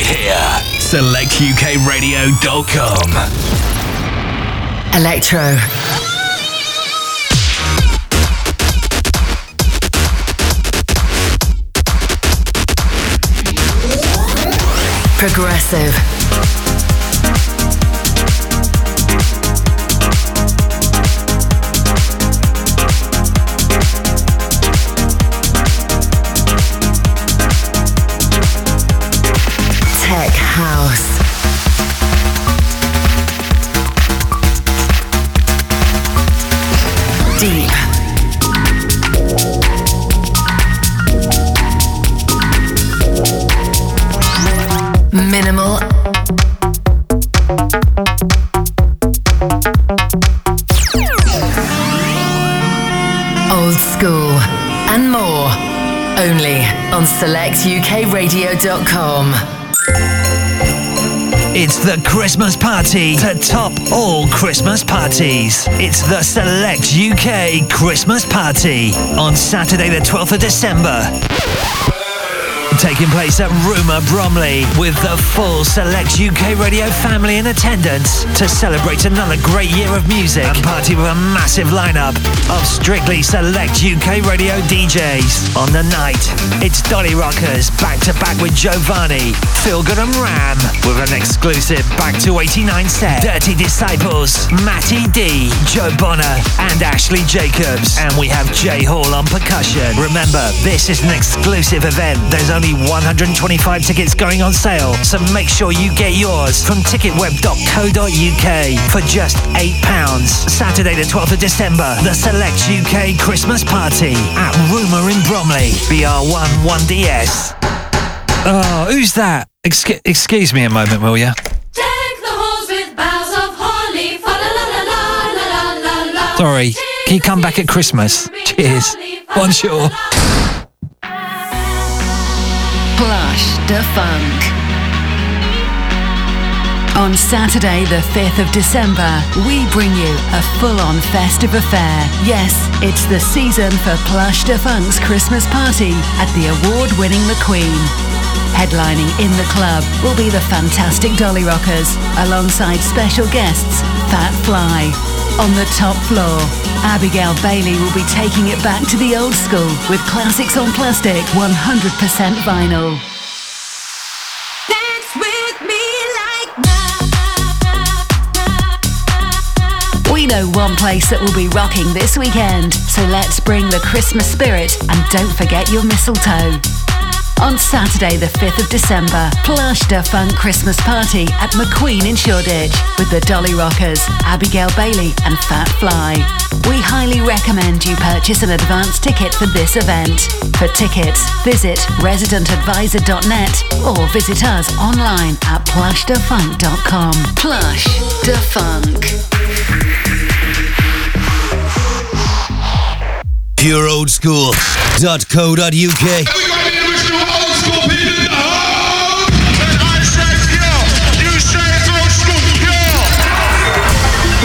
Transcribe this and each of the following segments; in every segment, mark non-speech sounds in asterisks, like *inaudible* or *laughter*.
right here. SelectUKRadio.com. Electro. Progressive. selectukradio.com. It's the Christmas party to top all Christmas parties. It's the Select UK Christmas Party on Saturday, the 12th of December. Taking place at Rumour Bromley with the full Select UK radio family in attendance to celebrate another great year of music and party with a massive lineup of strictly Select UK radio DJs. On the night, it's Dolly Rockers back to back with Giovanni, Phil Good and Ram with an exclusive Back to 89 set. Dirty Disciples, Matty D, Joe Bonner and Ashley Jacobs. And we have Jay Hall on percussion. Remember, this is an exclusive event. There's only 125 tickets going on sale, so make sure you get yours from ticketweb.co.uk for just £8. Saturday the 12th of December, the Select UK Christmas Party at Rumour in Bromley, BR1 1DS. Oh, who's that? Excu- excuse me a moment, will you? Sorry, can you come back at Christmas? Cheers. Bonjour. De Funk. On Saturday, the 5th of December, we bring you a full on festive affair. Yes, it's the season for Plush de Funk's Christmas party at the award winning McQueen. Headlining in the club will be the fantastic Dolly Rockers, alongside special guests Fat Fly. On the top floor, Abigail Bailey will be taking it back to the old school with classics on plastic 100% vinyl. Know one place that will be rocking this weekend, so let's bring the Christmas spirit and don't forget your mistletoe. On Saturday, the 5th of December, Plush de Funk Christmas Party at McQueen in Shoreditch with the Dolly Rockers, Abigail Bailey, and Fat Fly. We highly recommend you purchase an advance ticket for this event. For tickets, visit residentadvisor.net or visit us online at plushdefunk.com. Plush de Funk. pureoldschool.co.uk.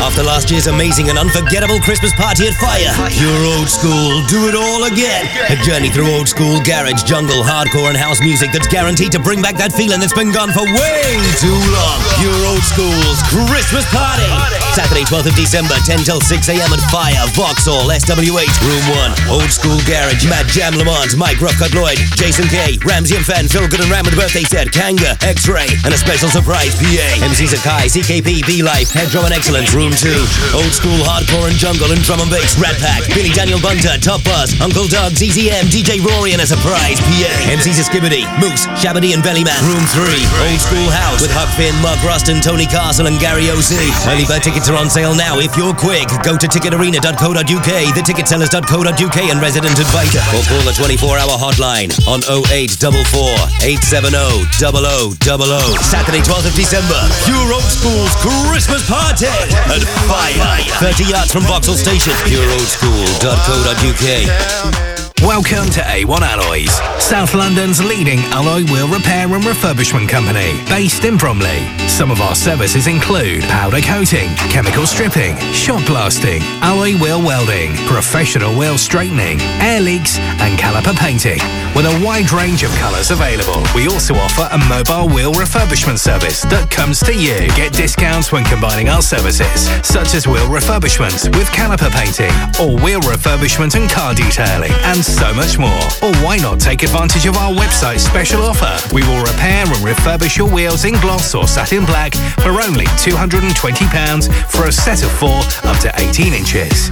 After last year's amazing and unforgettable Christmas party at Fire, Pure Old School, do it all again. A journey through old school, garage, jungle, hardcore, and house music that's guaranteed to bring back that feeling that's been gone for way too long. Pure Old School's Christmas Party. Saturday, 12th of December, 10 till 6 a.m. at Fire, Vauxhall, SW8, Room 1. Old School Garage, Matt Jam Lamont, Mike Roughcut Lloyd, Jason K, Ramsey and Fen, Phil Good and Ram with birthday set, Kanga, X-Ray, and a special surprise PA. MCs are Kai, CKP, B-Life, Head Drum and Excellence, Room 2. Old School Hardcore and Jungle and Drum and Bass, Rat Pack, Billy Daniel Bunter, Top Buzz, Uncle Doug, ZZM, DJ Rory and a surprise PA. MCs Skibadee, Moose, Shabba D and Bellyman. Room 3. Old School House with Huck Finn, Mark Ruston, Tony Castle and Gary O.C. Early bird tickets are on sale now. If you're quick, go to ticketarena.co.uk, theticketsellers.co.uk and Resident Advisor. Or call the 24-hour hotline on 0844 870 0000. Saturday, 12th of December, Pure Old School's Christmas Party at Fire. 30 yards from Vauxhall Station. PureOldSchool.co.uk. Welcome to A1 Alloys, South London's leading alloy wheel repair and refurbishment company, based in Bromley. Some of our services include powder coating, chemical stripping, shot blasting, alloy wheel welding, professional wheel straightening, air leaks, and caliper painting, with a wide range of colours available. We also offer a mobile wheel refurbishment service that comes to you. Get discounts when combining our services, such as wheel refurbishment with caliper painting, or wheel refurbishment and car detailing, and so much more. Or why not take advantage of our website special offer? We will repair and refurbish your wheels in gloss or satin black for only £220 for a set of four up to 18 inches.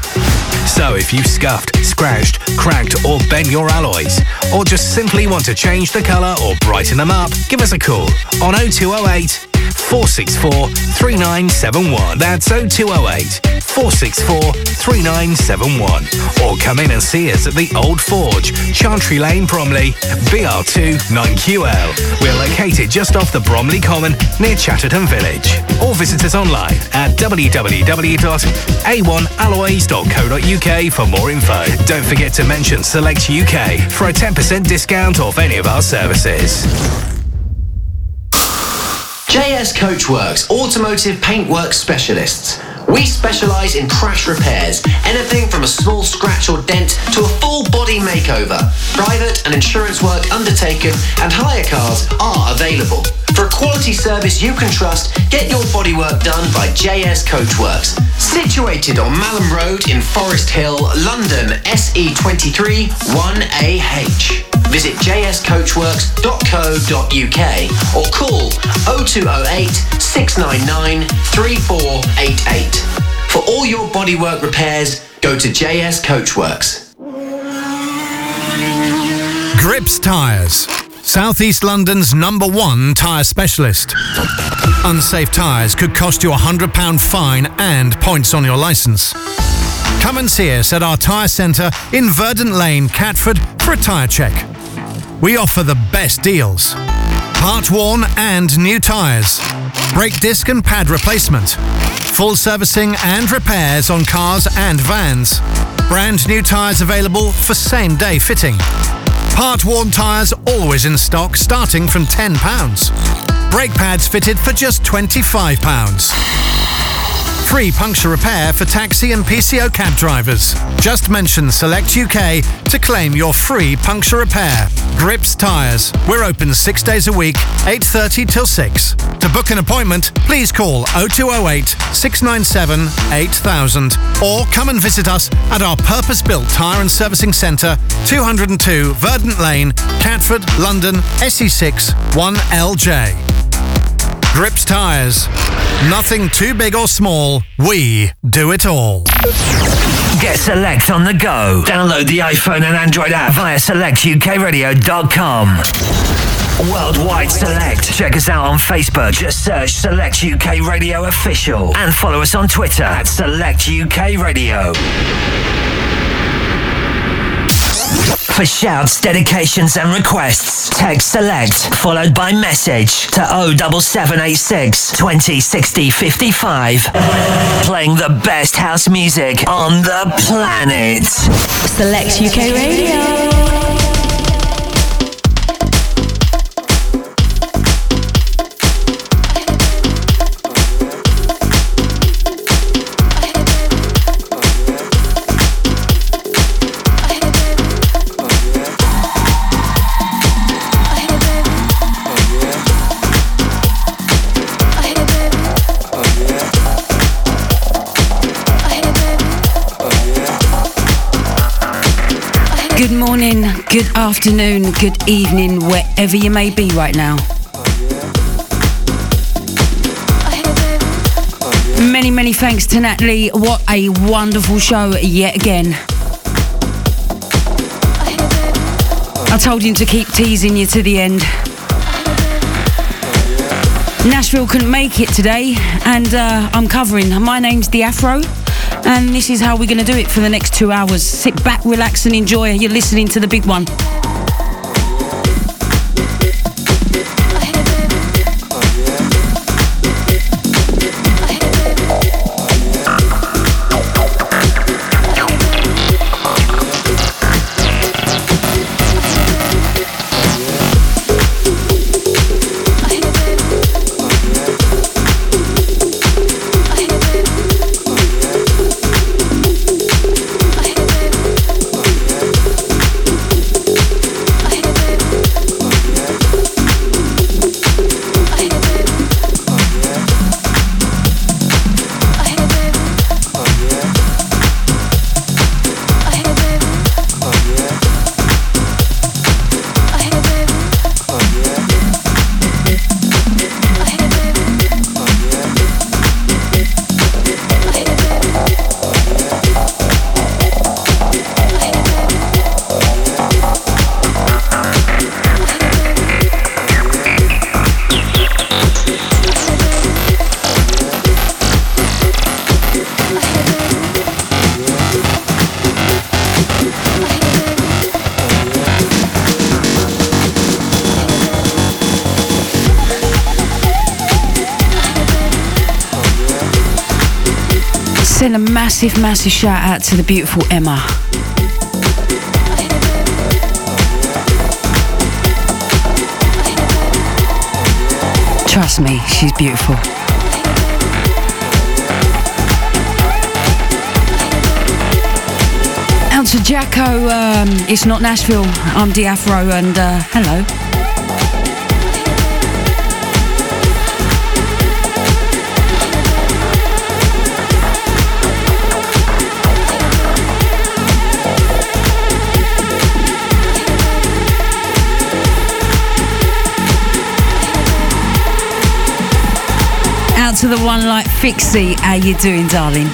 So if you've scuffed, scratched, cracked or bent your alloys, or just simply want to change the colour or brighten them up, give us a call on 0208 464 3971. That's 0208 464 3971. Or come in and see us at the Old Forge, Chantry Lane, Bromley, BR2 9QL. We're located just off the Bromley Common near Chatterton Village. Or visit us online at www.a1alloys.co.uk for more info. Don't forget to mention Select UK for a 10% discount off any of our services. JS Coachworks, automotive paintwork specialists. We specialise in crash repairs, anything from a small scratch or dent to a full body makeover. Private and insurance work undertaken and hire cars are available. For a quality service you can trust, get your bodywork done by JS Coachworks. Situated on Malham Road in Forest Hill, London, SE23 1AH. Visit jscoachworks.co.uk or call 0208 699 3488. For all your bodywork repairs, go to JS Coachworks. Grips Tyres. Southeast London's number one tyre specialist. Unsafe tyres could cost you a £100 fine and points on your licence. Come and see us at our tyre centre in Verdant Lane, Catford for a tyre check. We offer the best deals. Part worn and new tyres. Brake disc and pad replacement. Full servicing and repairs on cars and vans. Brand new tyres available for same day fitting. Part worn tyres always in stock starting from £10. Brake pads fitted for just £25. Free puncture repair for taxi and PCO cab drivers. Just mention Select UK to claim your free puncture repair. Grips Tyres. We're open six days a week, 8.30 till 6. To book an appointment, please call 0208 697 8000 or come and visit us at our purpose-built tyre and servicing centre, 202 Verdant Lane, Catford, London, SE6 1LJ. Grips Tyres. Nothing too big or small. We do it all. Get Select on the go. Download the iPhone and Android app via selectukradio.com. Worldwide Select. Check us out on Facebook. Just search Select UK Radio Official. And follow us on Twitter at Select UK Radio. For shouts, dedications, and requests, text select followed by message to 07786 2060 55. Playing the best house music on the planet. Select UK Radio. Good morning, good afternoon, good evening, wherever you may be right now. Many, many thanks to Natalie. What a wonderful show yet again. I told him to keep teasing you to the end. Nashville couldn't make it today, and uh, I'm covering. My name's DeeAfro, and this is how we're going to do it for the next two hours. Sit back, relax, and enjoy. You're listening to the big one. Massive, massive shout out to the beautiful Emma. Trust me, she's beautiful. Out to Jacko, um, it's not Nashville. I'm DeeAfro, and uh, hello. The one like Fixie, how you doing, darling?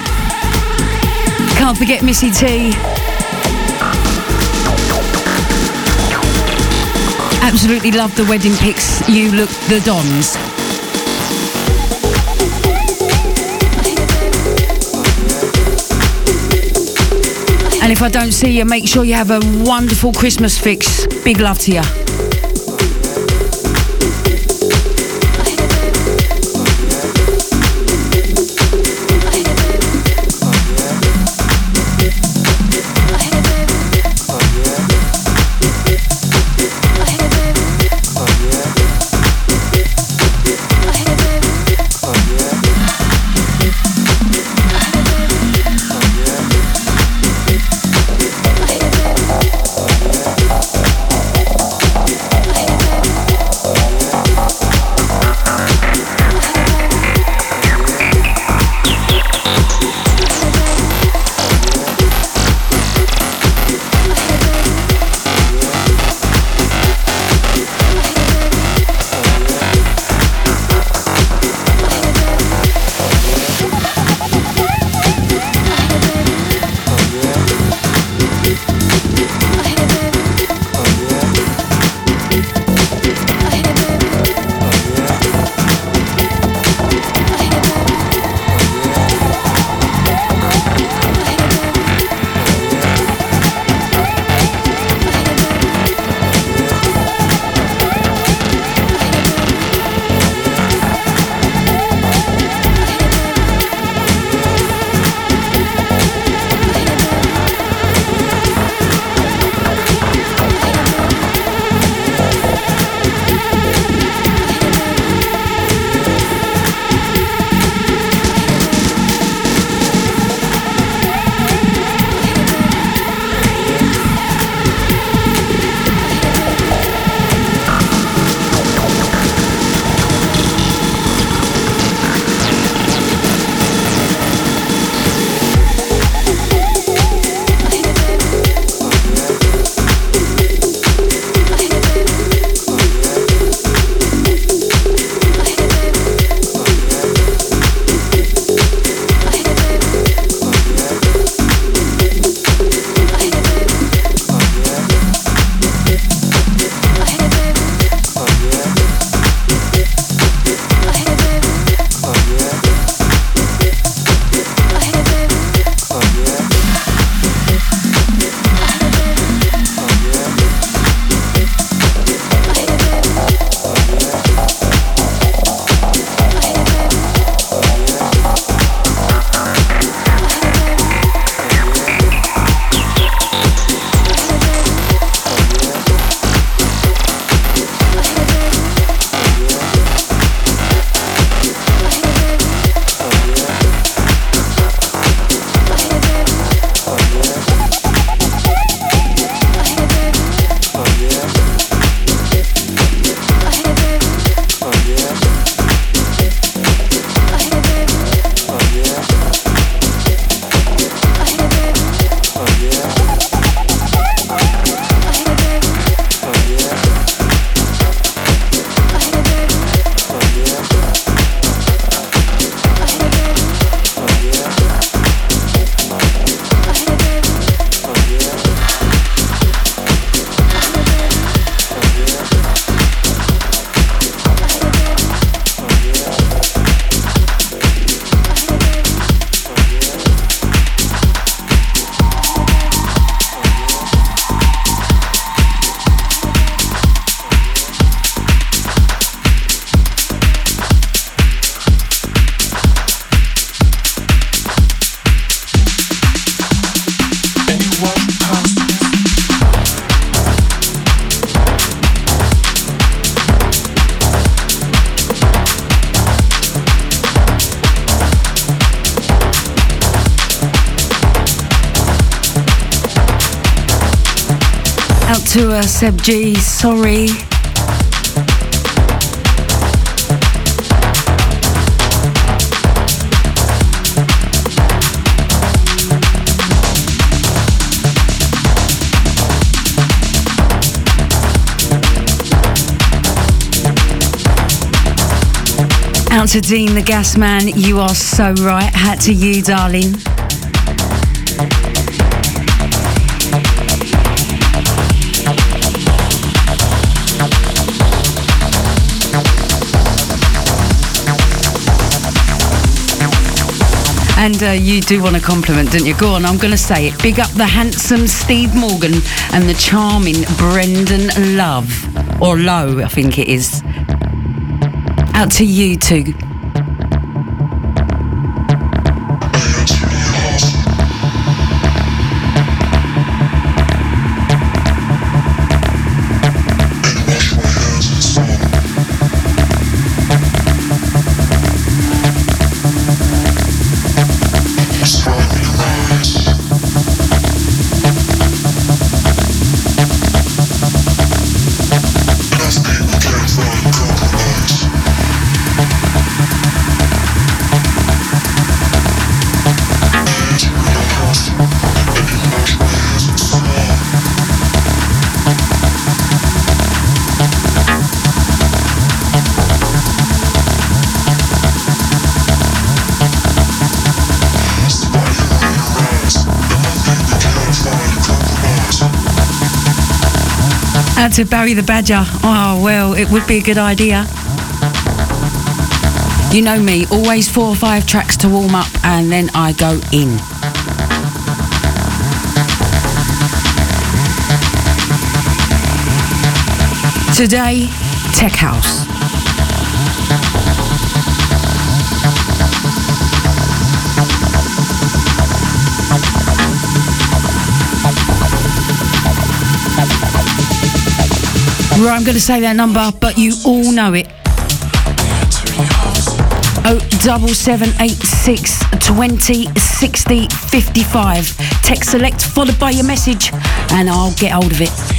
Can't forget Missy T. Absolutely love the wedding pics. You look the dons. And if I don't see you, make sure you have a wonderful Christmas fix. Big love to you. Seb G. Sorry. Out to Dean the Gas Man, you are so right. Hat to you, darling. And uh, you do want a compliment, don't you? Go on, I'm going to say it. Big up the handsome Steve Morgan and the charming Brendan Love. Or Lowe, I think it is. Out to you two. Out to bury the Badger. Oh, well, it would be a good idea. You know me, always four or five tracks to warm up and then I go in. Today, Tech House. I'm going to say that number, but you all know it. Oh, double seven eight six twenty sixty fifty five. Text select followed by your message, and I'll get hold of it.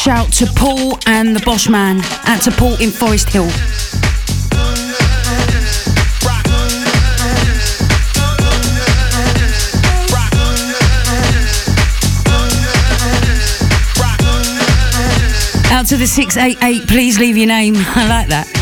Shout to Paul and the Bosch Man at to Paul in Forest Hill. Out to the 688, please leave your name. *laughs* I like that.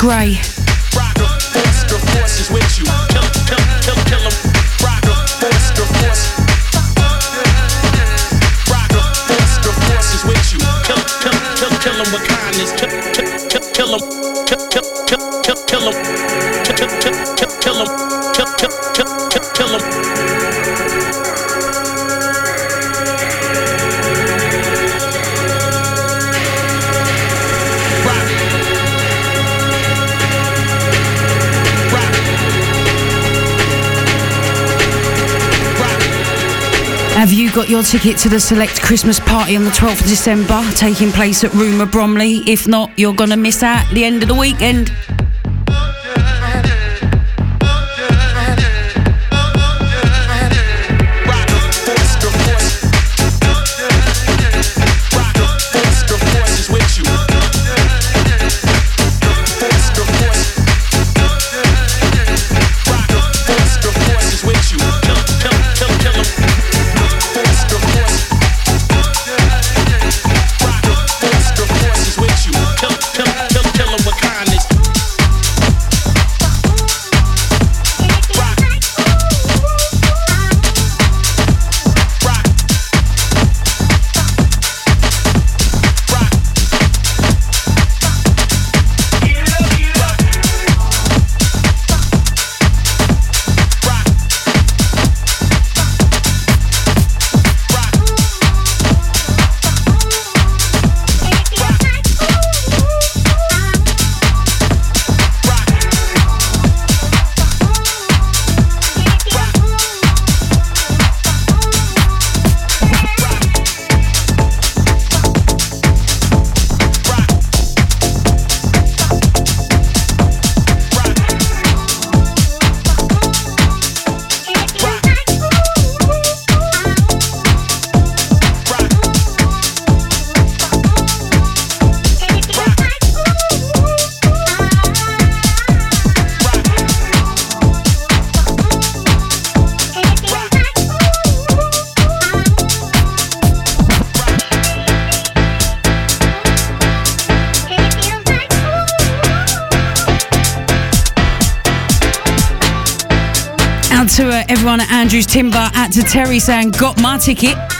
Chris Gray. got your ticket to the select Christmas party on the 12th of December, taking place at Rumour Bromley. If not, you're going to miss out the end of the weekend. Andrews Timber, at to Terry saying, got my ticket.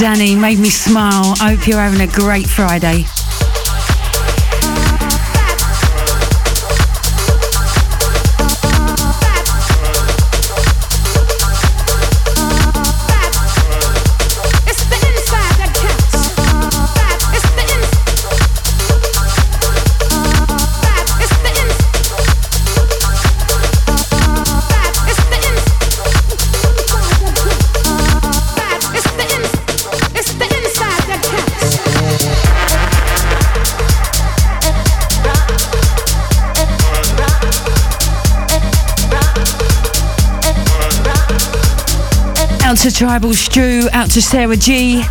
Danny, made me smile. I hope you're having a great Friday. To Tribal Stew, out to Sarah G.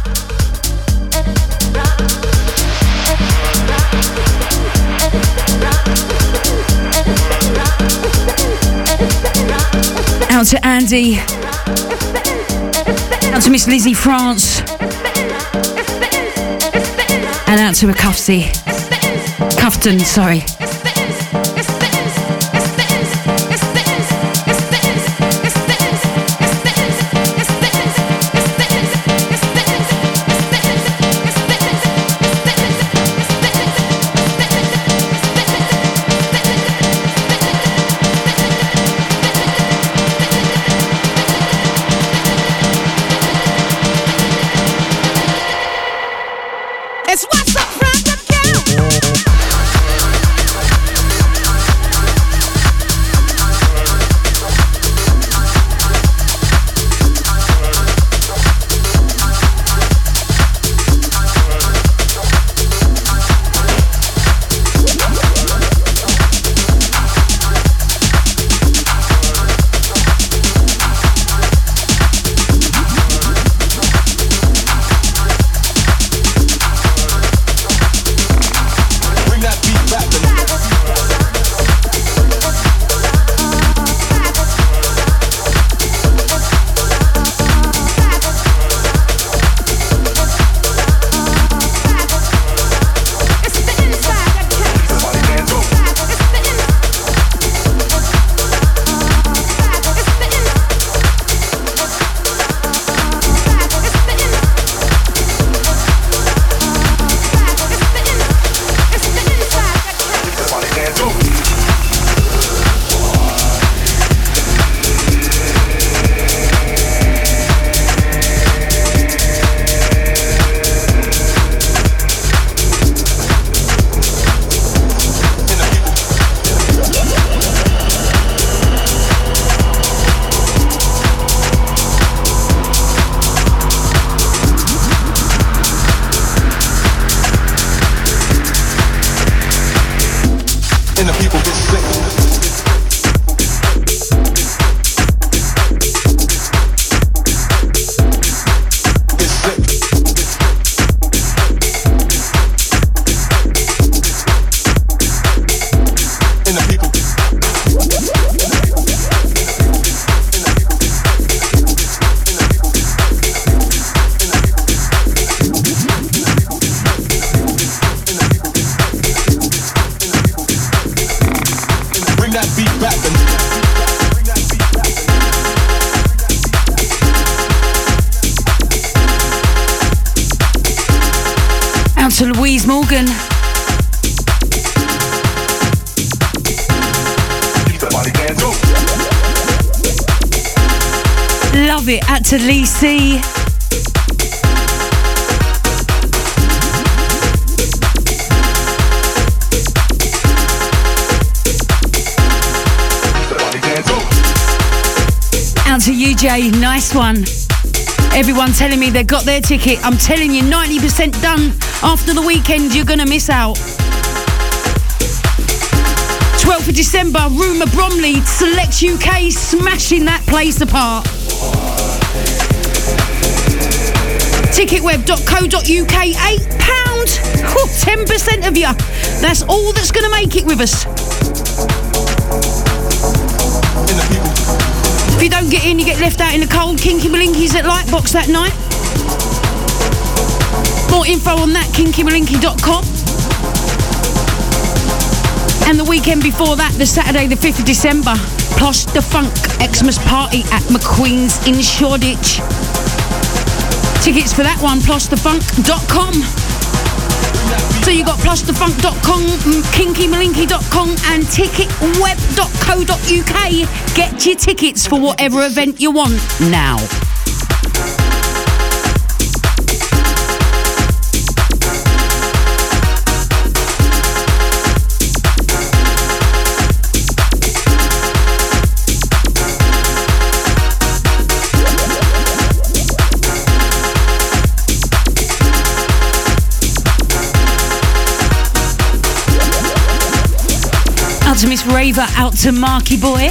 Out to Andy. Out to Miss Lizzie France. And out to a Cuffsy. Cuffton, sorry. Everyone telling me they got their ticket. I'm telling you, 90% done. After the weekend, you're gonna miss out. 12th of December, Rumour Bromley, Select UK, smashing that place apart. ticketweb.co.uk, £8. 10% of you. That's all that's going to make it with us. If you don't get in, you get left out in the cold. Kinky Malinky's at Lightbox that night. More info on that, kinkymalinky.com. And the weekend before that, the Saturday, the 5th of December, Posh the Funk Xmas Party at McQueen's in Shoreditch. Tickets for that one, plushthefunk.com. So you got plushthefunk.com, kinkymalinky.com and ticketweb.co.uk. Get your tickets for whatever event you want now. out to Miss Raver, out to Marky Boy.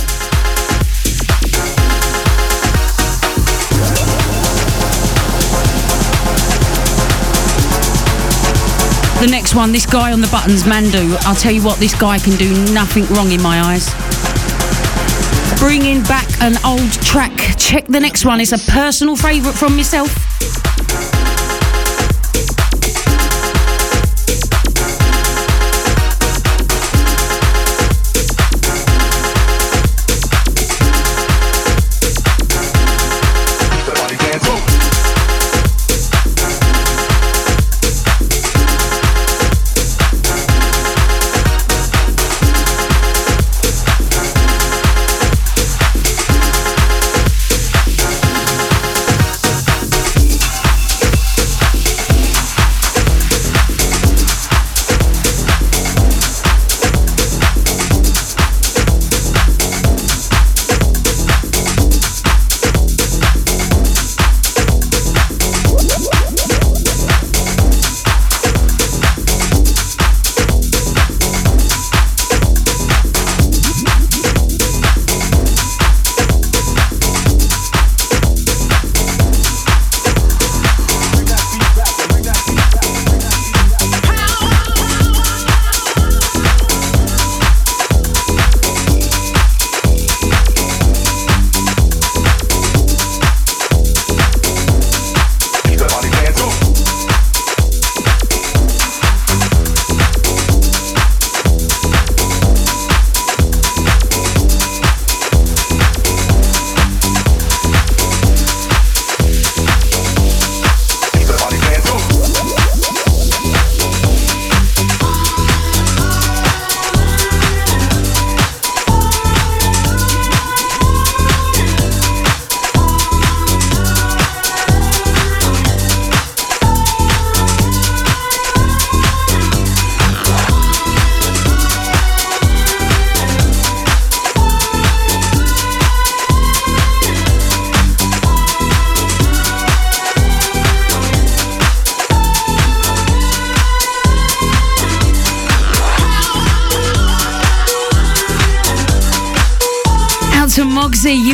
The next one, this guy on the buttons, Mandu. I'll tell you what, this guy can do nothing wrong in my eyes. Bringing back an old track. Check the next one. It's a personal favourite from myself.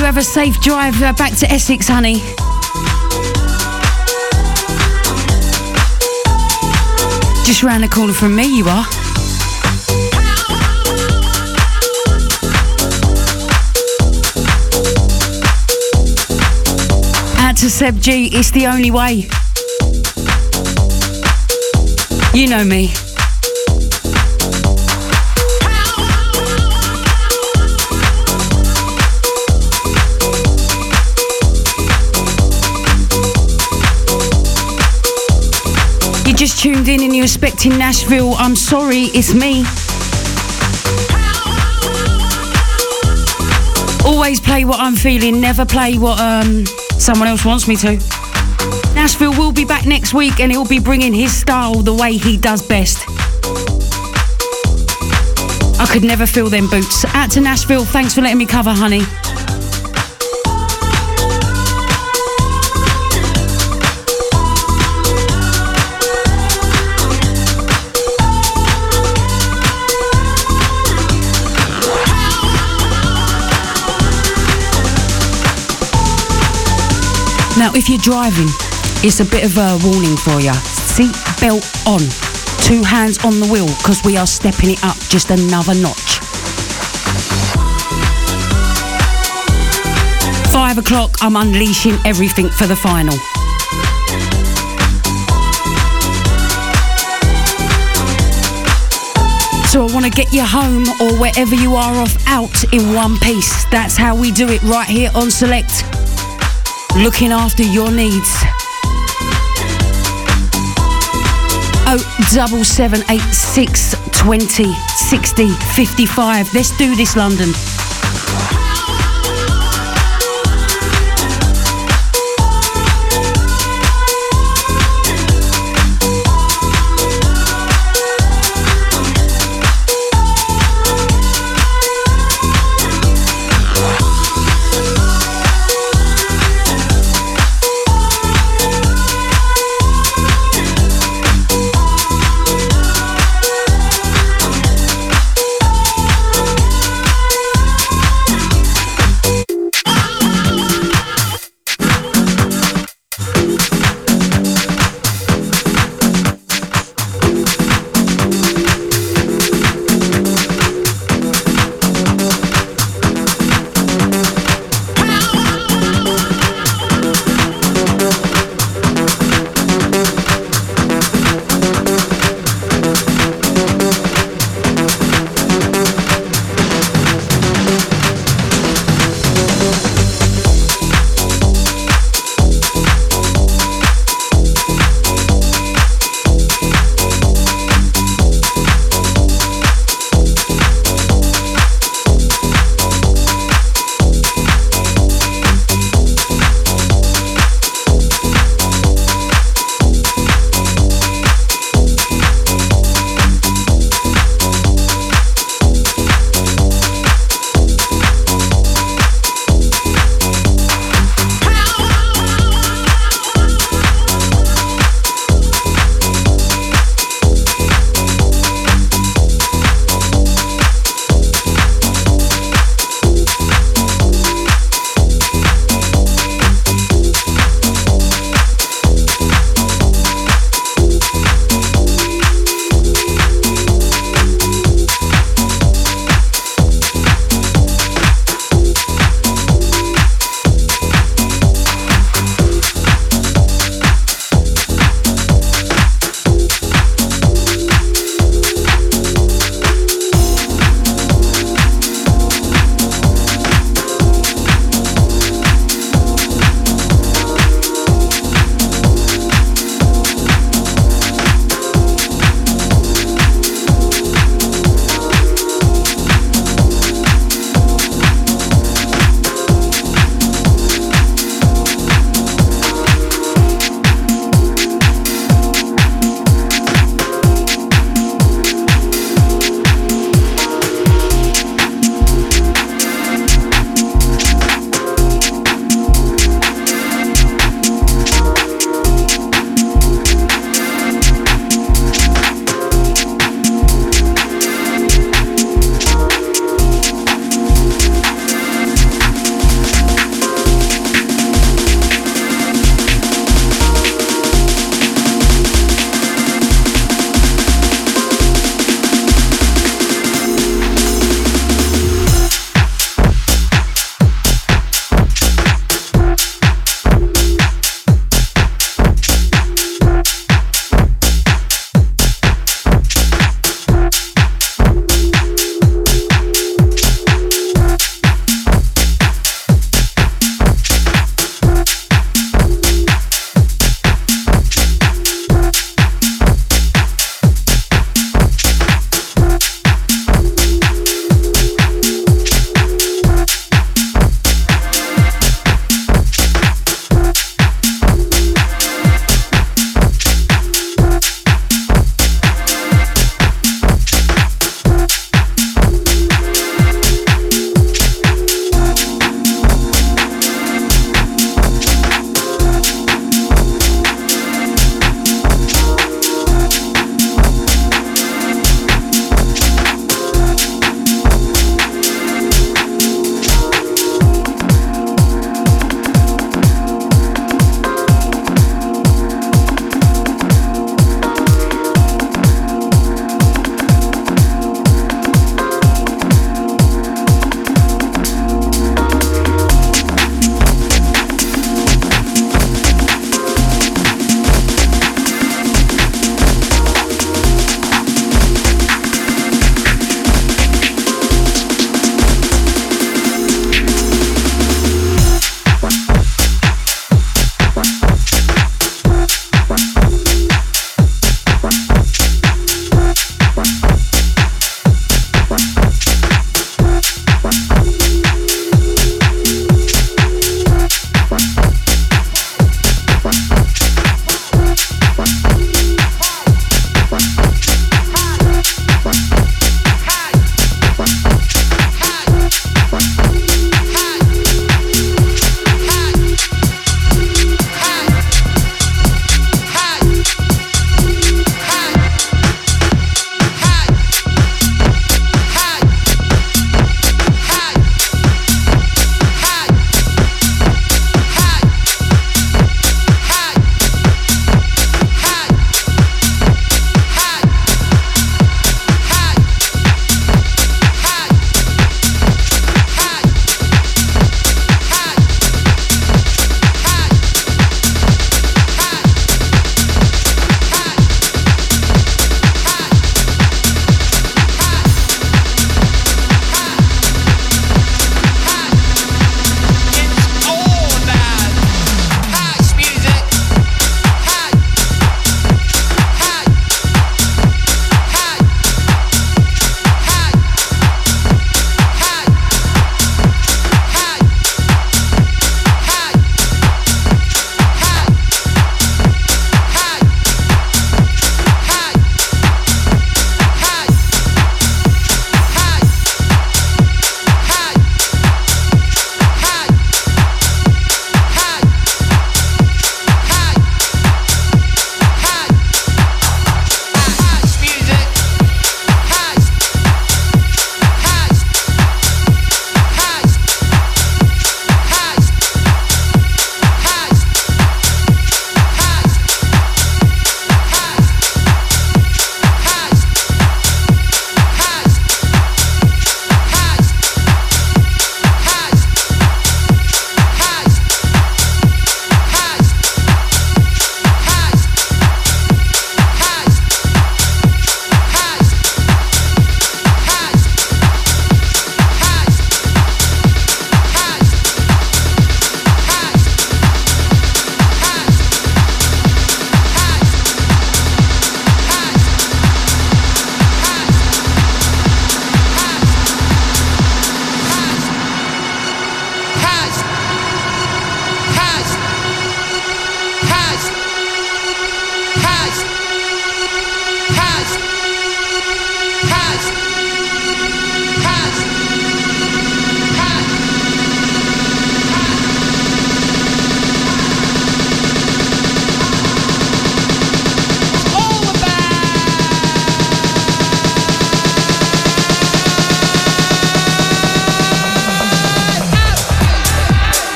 Have a safe drive uh, back to Essex, honey. Just round the corner from me, you are. Out to Seb G, it's the only way. You know me. Just tuned in and you're expecting Nashville, I'm sorry, it's me. Always play what I'm feeling, never play what um, someone else wants me to. Nashville will be back next week and he'll be bringing his style the way he does best. I could never fill them boots. Out to Nashville, thanks for letting me cover, honey. Now, if you're driving, it's a bit of a warning for you. Seat belt on. Two hands on the wheel because we are stepping it up just another notch. Five o'clock, I'm unleashing everything for the final. So I want to get you home or wherever you are off out in one piece. That's how we do it right here on Select looking after your needs. Oh, double seven eight six twenty sixty fifty five. Let's do this, London.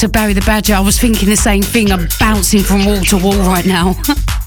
To Barry the Badger, I was thinking the same thing. I'm bouncing from wall to wall right now. *laughs*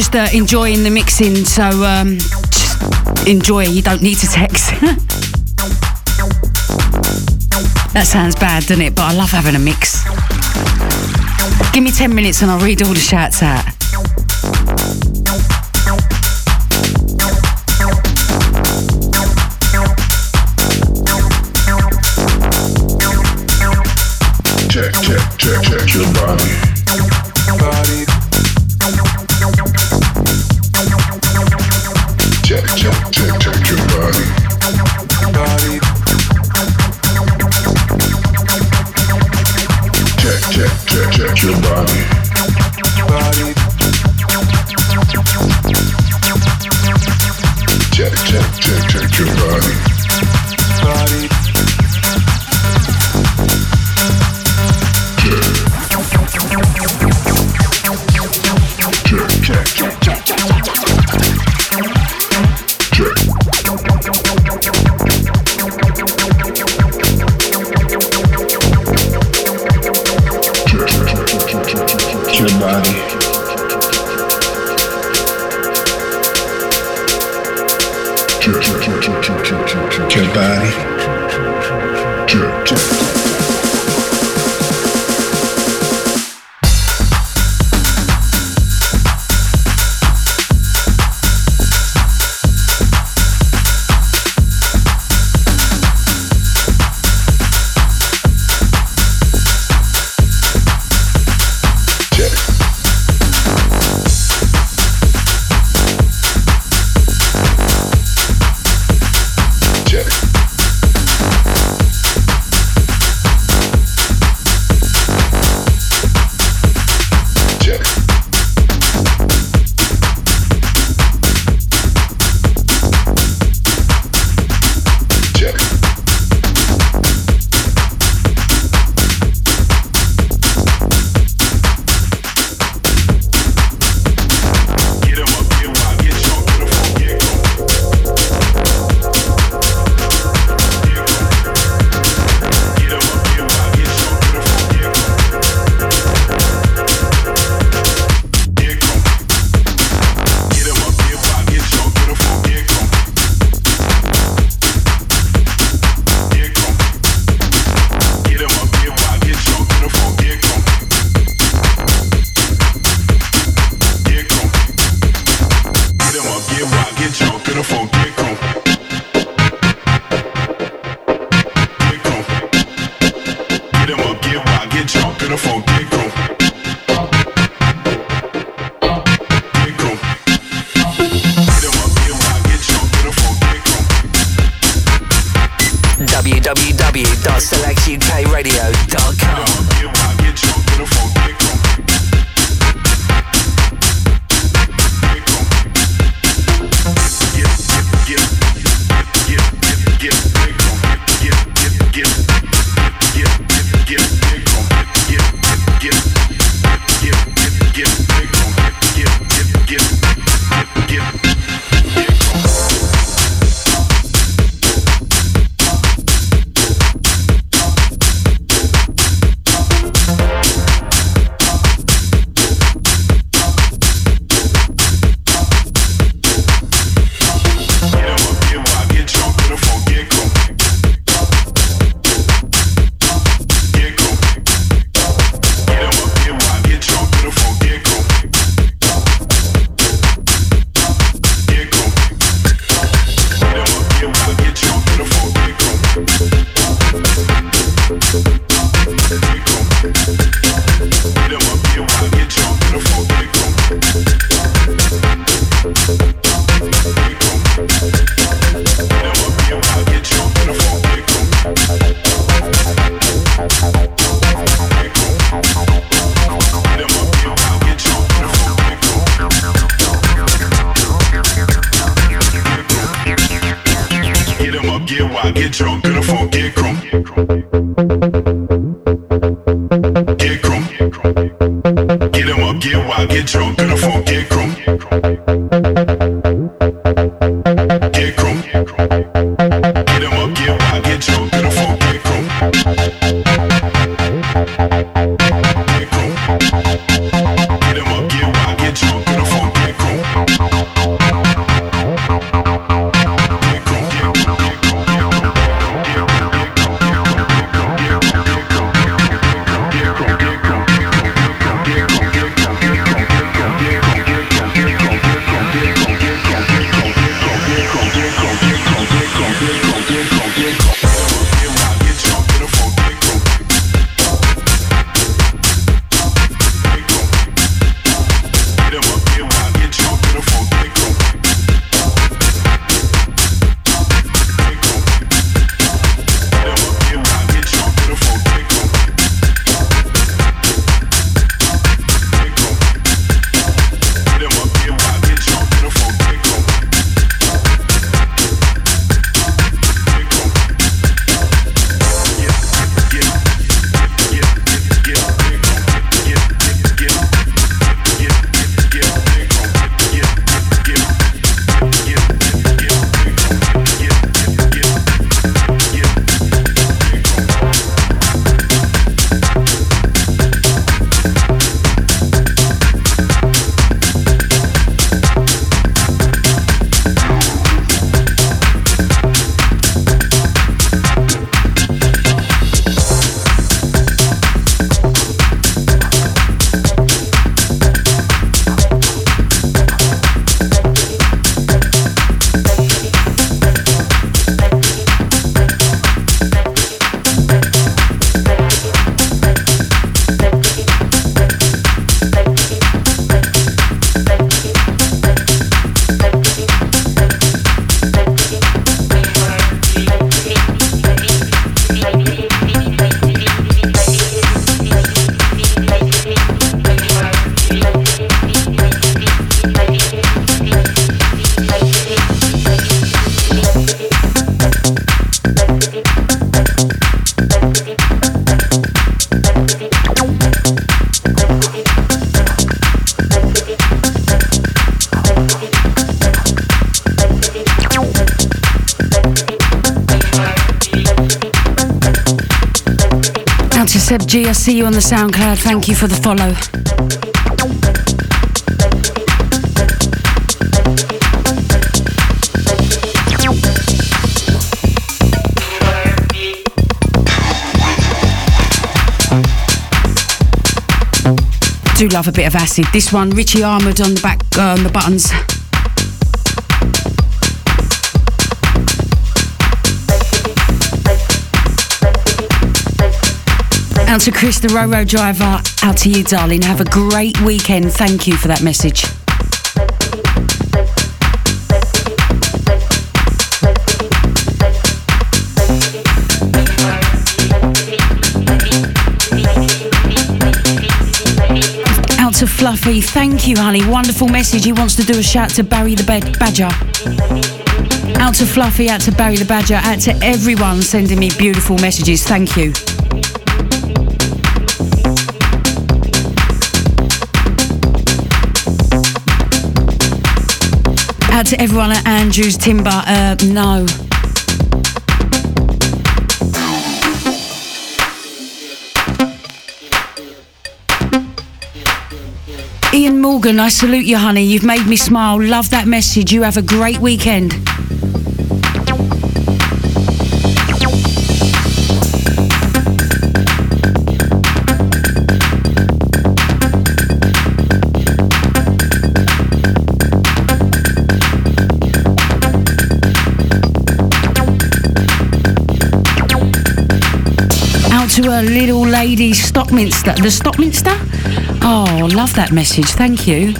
just uh, enjoying the mixing, so um, just enjoy. You don't need to text. *laughs* that sounds bad, doesn't it? But I love having a mix. Give me 10 minutes and I'll read all the shouts out. Your body. See you on the SoundCloud. Thank you for the follow. Do love a bit of acid. This one, Richie Armored on the back, uh, on the buttons. Out to Chris, the Roro driver. Out to you, darling. Have a great weekend. Thank you for that message. Out to Fluffy. Thank you, honey. Wonderful message. He wants to do a shout to Barry the Badger. Out to Fluffy, out to Barry the Badger, out to everyone sending me beautiful messages. Thank you. Out to everyone at Andrews Timber. Uh, no. Ian Morgan, I salute you, honey. You've made me smile. Love that message. You have a great weekend. A little lady Stockminster. The Stockminster? Oh, love that message. Thank you.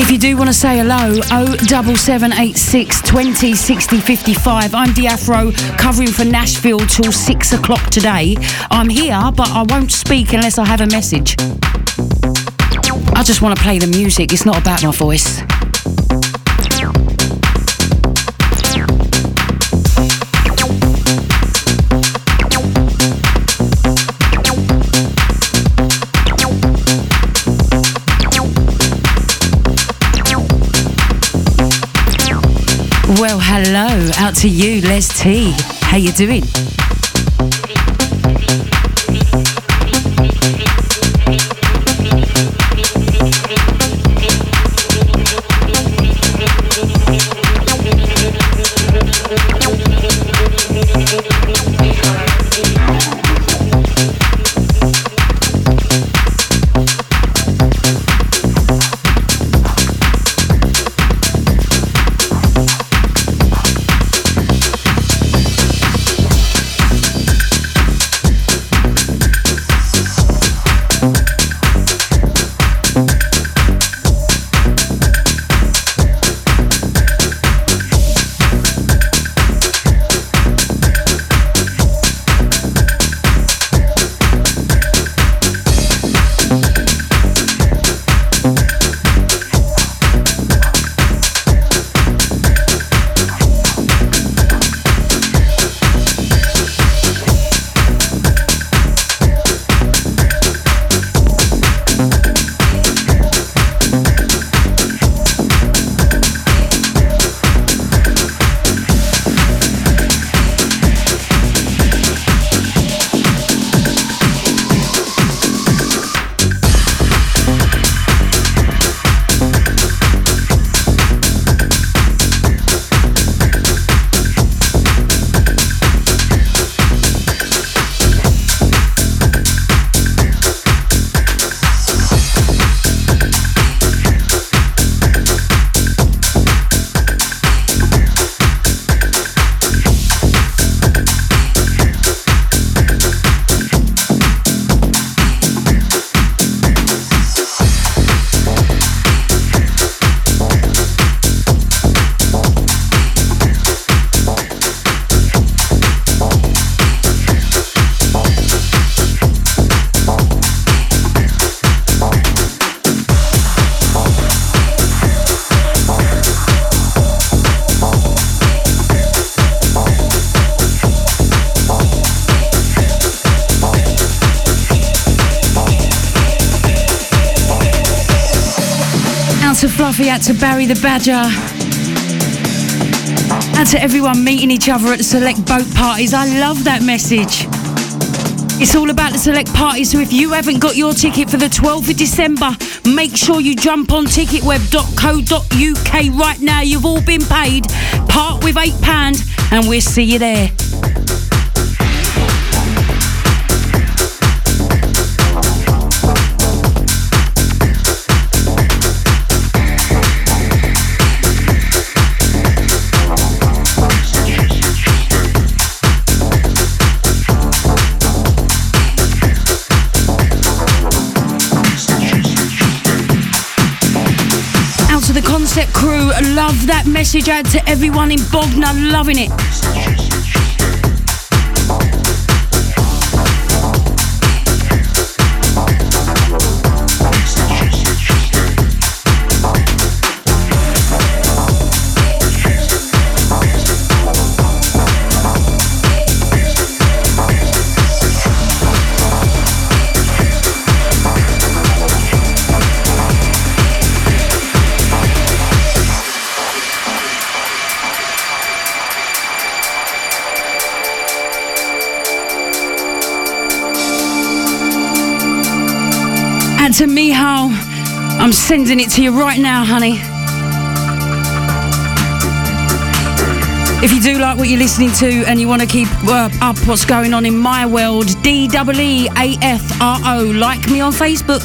If you do want to say hello, 07786 20 60 55. I'm DeeAfro, covering for Nashville till 6 o'clock today. I'm here, but I won't speak unless I have a message. I just want to play the music, it's not about my voice. Well, hello, out to you, Les T. How you doing? Out to Barry the Badger. Out to everyone meeting each other at select boat parties. I love that message. It's all about the select parties, so if you haven't got your ticket for the 12th of December, make sure you jump on ticketweb.co.uk right now. You've all been paid. Part with £8 and we'll see you there. Concept crew, love that message out to everyone in Bognor, loving it. Sending it to you right now, honey. If you do like what you're listening to and you want to keep uh, up what's going on in my world, D W E A F R O, like me on Facebook.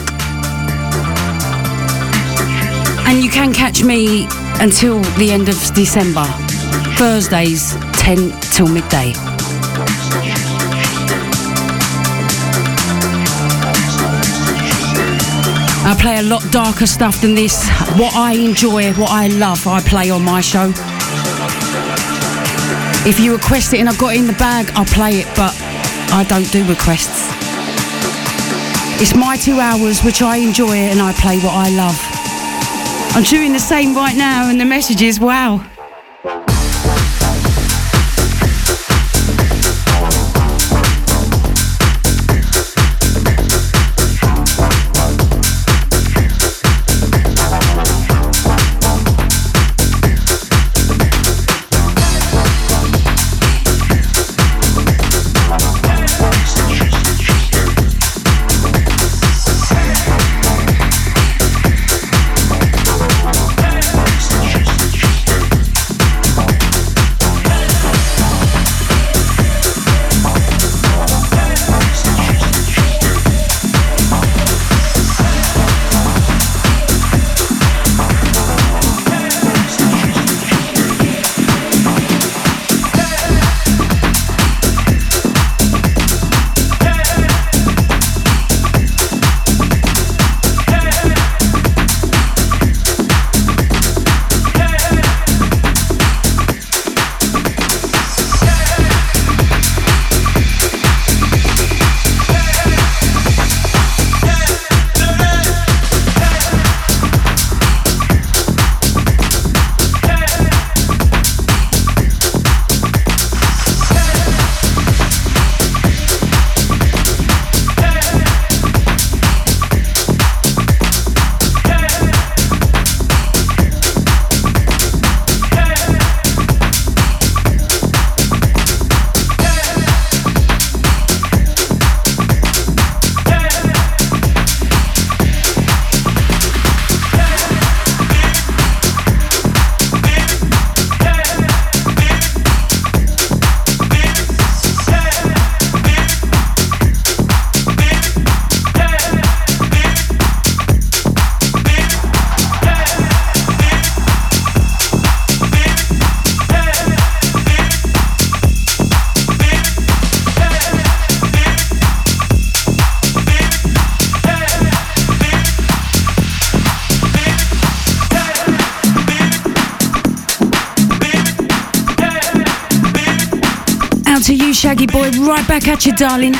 And you can catch me until the end of December, Thursdays, 10 till midday. Play a lot darker stuff than this. What I enjoy, what I love, I play on my show. If you request it and I've got it in the bag, I'll play it, but I don't do requests. It's my two hours, which I enjoy, and I play what I love. I'm doing the same right now, and the message is wow. Right back at you, darling.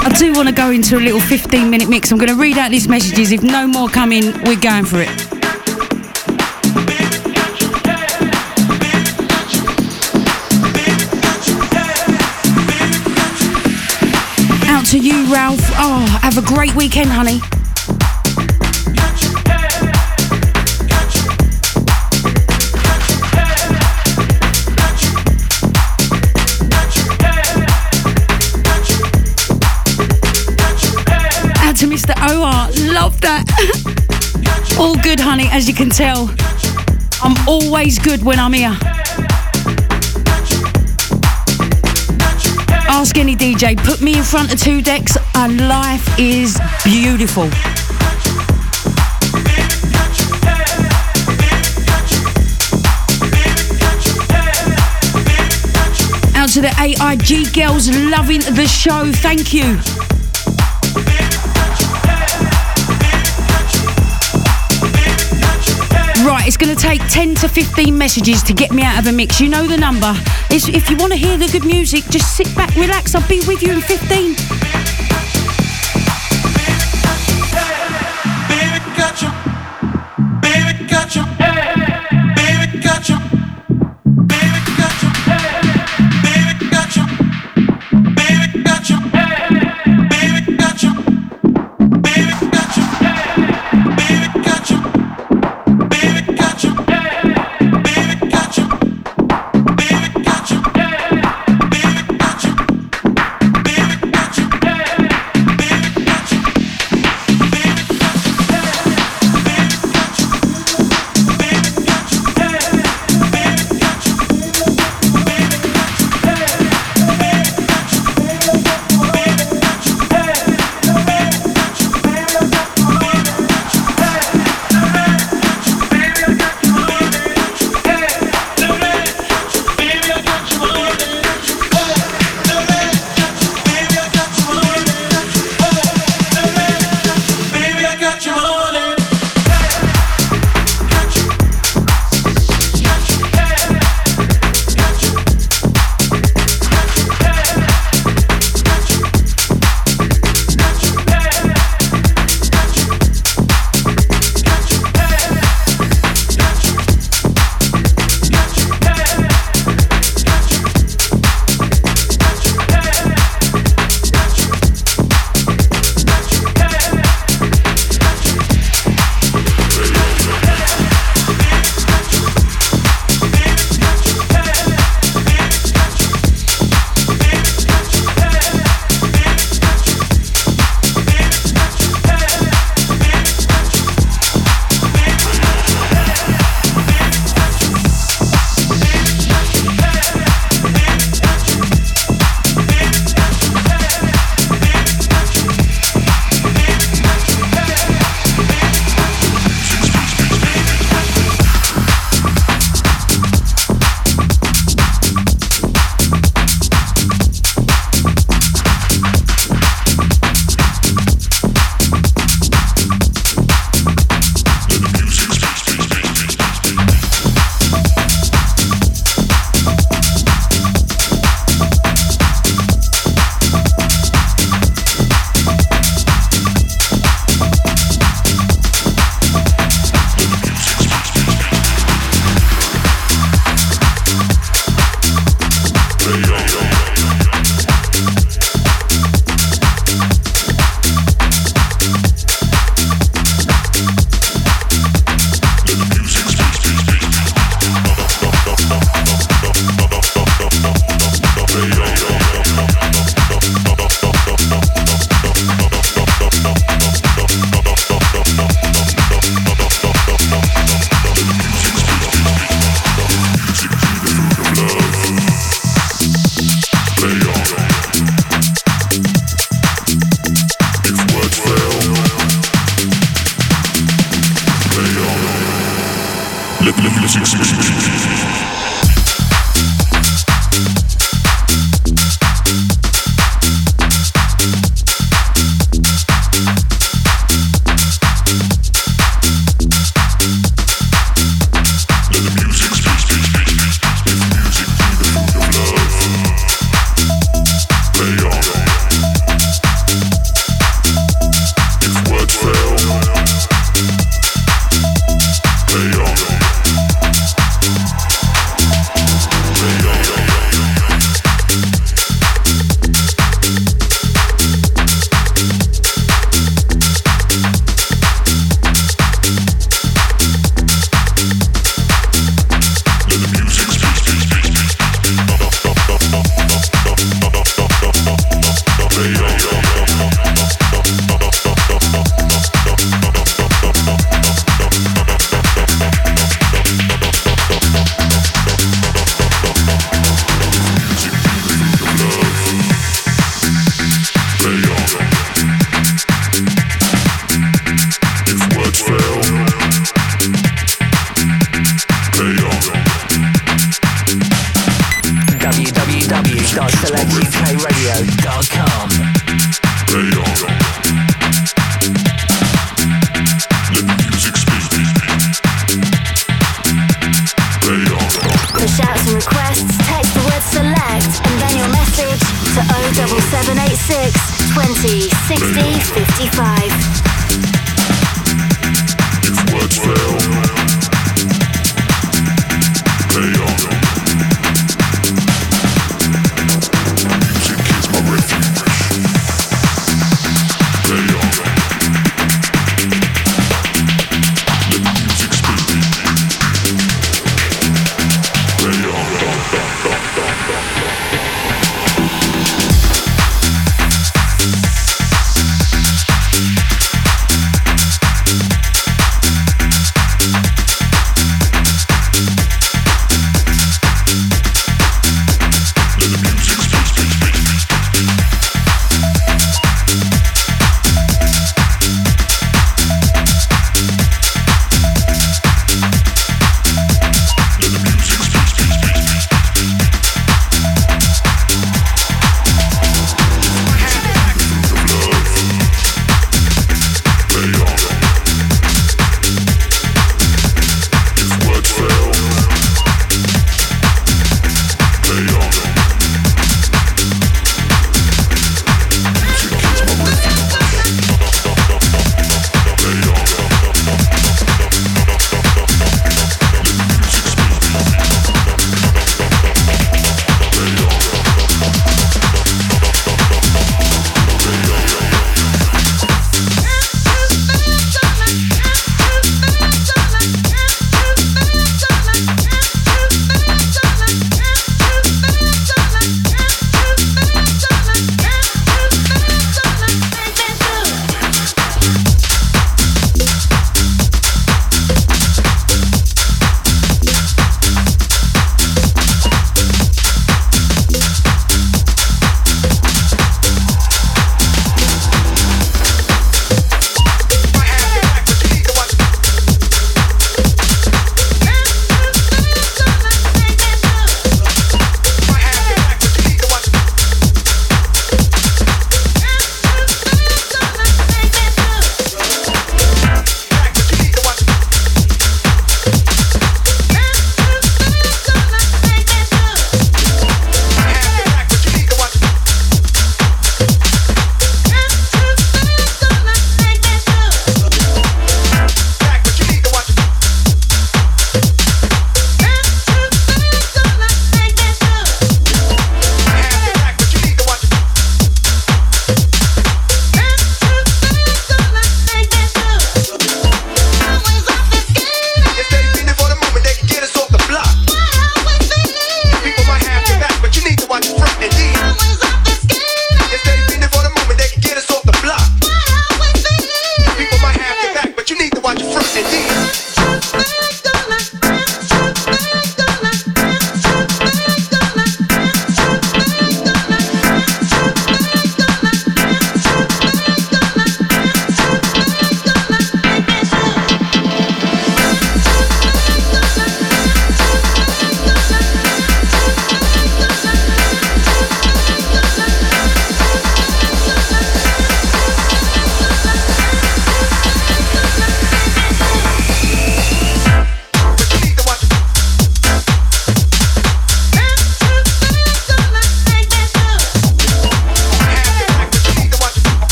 I do want to go into a little 15 minute mix. I'm going to read out these messages. If no more come in, we're going for it. Out to you, Ralph. Oh, have a great weekend, honey. Love that. *laughs* All good, honey, as you can tell. I'm always good when I'm here. Ask any DJ, put me in front of two decks, and life is beautiful. Out to the AIG girls loving the show, thank you. Right, it's going to take 10 to 15 messages to get me out of a mix. You know the number. It's, if you want to hear the good music, just sit back, relax. I'll be with you in 15.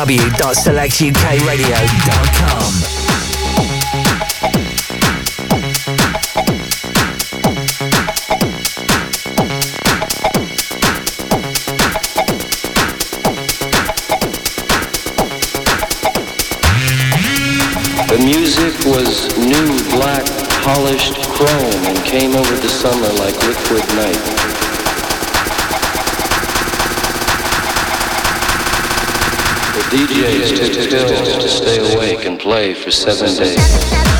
www.selectukradio.com. The music was new black polished chrome and came over the summer like liquid night. DJs to, to, to stay awake and play for seven days.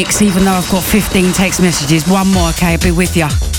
mix, even though I've got 15 text messages. One more, okay? I'll be with you.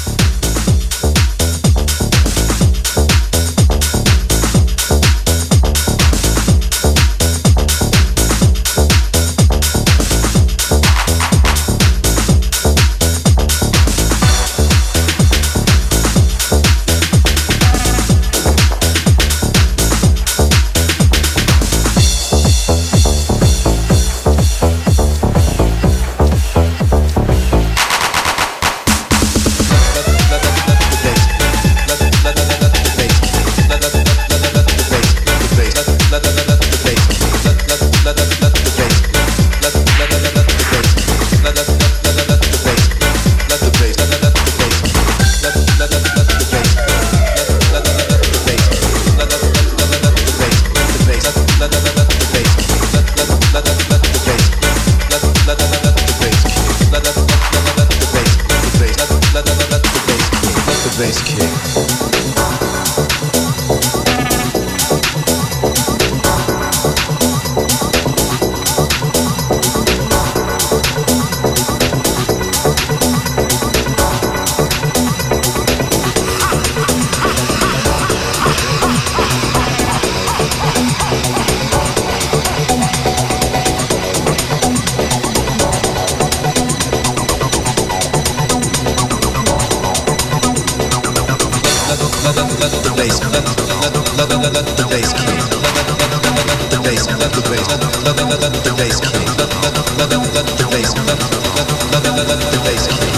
Message.